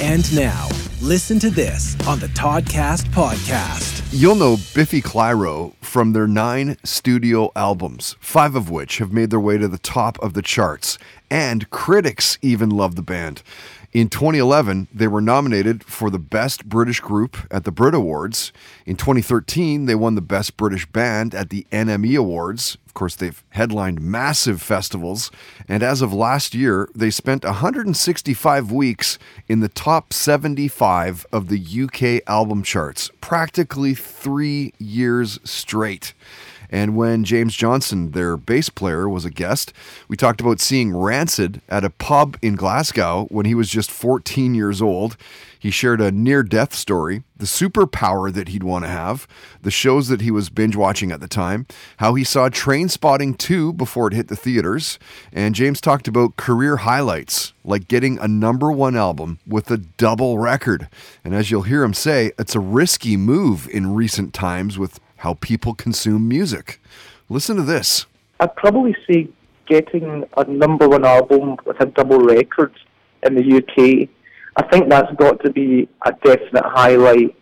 And now, listen to this on the Toddcast podcast. You'll know Biffy Clyro from their nine studio albums, five of which have made their way to the top of the charts, and critics even love the band. In 2011, they were nominated for the Best British Group at the Brit Awards. In 2013, they won the Best British Band at the NME Awards. Of course, they've headlined massive festivals. And as of last year, they spent 165 weeks in the top 75 of the UK album charts, practically three years straight. And when James Johnston, their bass player, was a guest, we talked about seeing Rancid at a pub in Glasgow when he was just 14 years old. He shared a near death story, the superpower that he'd want to have, the shows that he was binge watching at the time, how he saw Trainspotting 2 before it hit the theaters. And James talked about career highlights, like getting a number one album with a double record. And as you'll hear him say, it's a risky move in recent times with how people consume music. Listen to this. I'd probably say getting a number one album with a double record in the UK. I think that's got to be a definite highlight.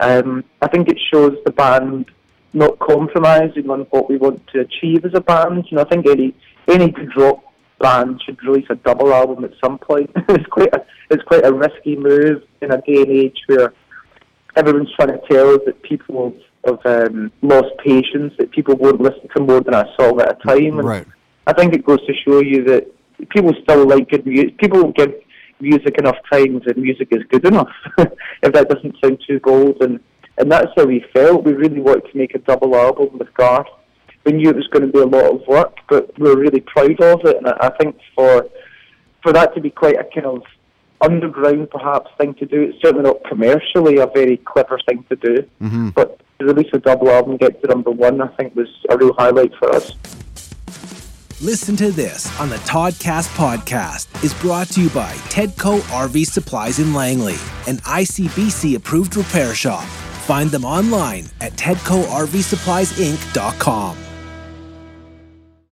Um, I think it shows the band not compromising on what we want to achieve as a band. You know, I think any any good rock band should release a double album at some point. it's quite a, it's quite a risky move in a day and age where everyone's trying to tell us that people of um, lost patience, that people won't listen to more than a song at a time. And Right. I think it goes to show you that people still like good music. People give music enough time that music is good enough, if that doesn't sound too bold. And, and that's how we felt. We really wanted to make a double album with Garth. We knew it was going to be a lot of work, but we were really proud of it. And I, I think for for that to be quite a kind of underground perhaps thing to do, it's certainly not commercially a very clever thing to do. Mm-hmm. But to release a double album, get to number one, I think was a real highlight for us. Listen to this on the Toddcast podcast is brought to you by Tedco RV Supplies in Langley, an ICBC approved repair shop. Find them online at tedcorvsuppliesinc.com.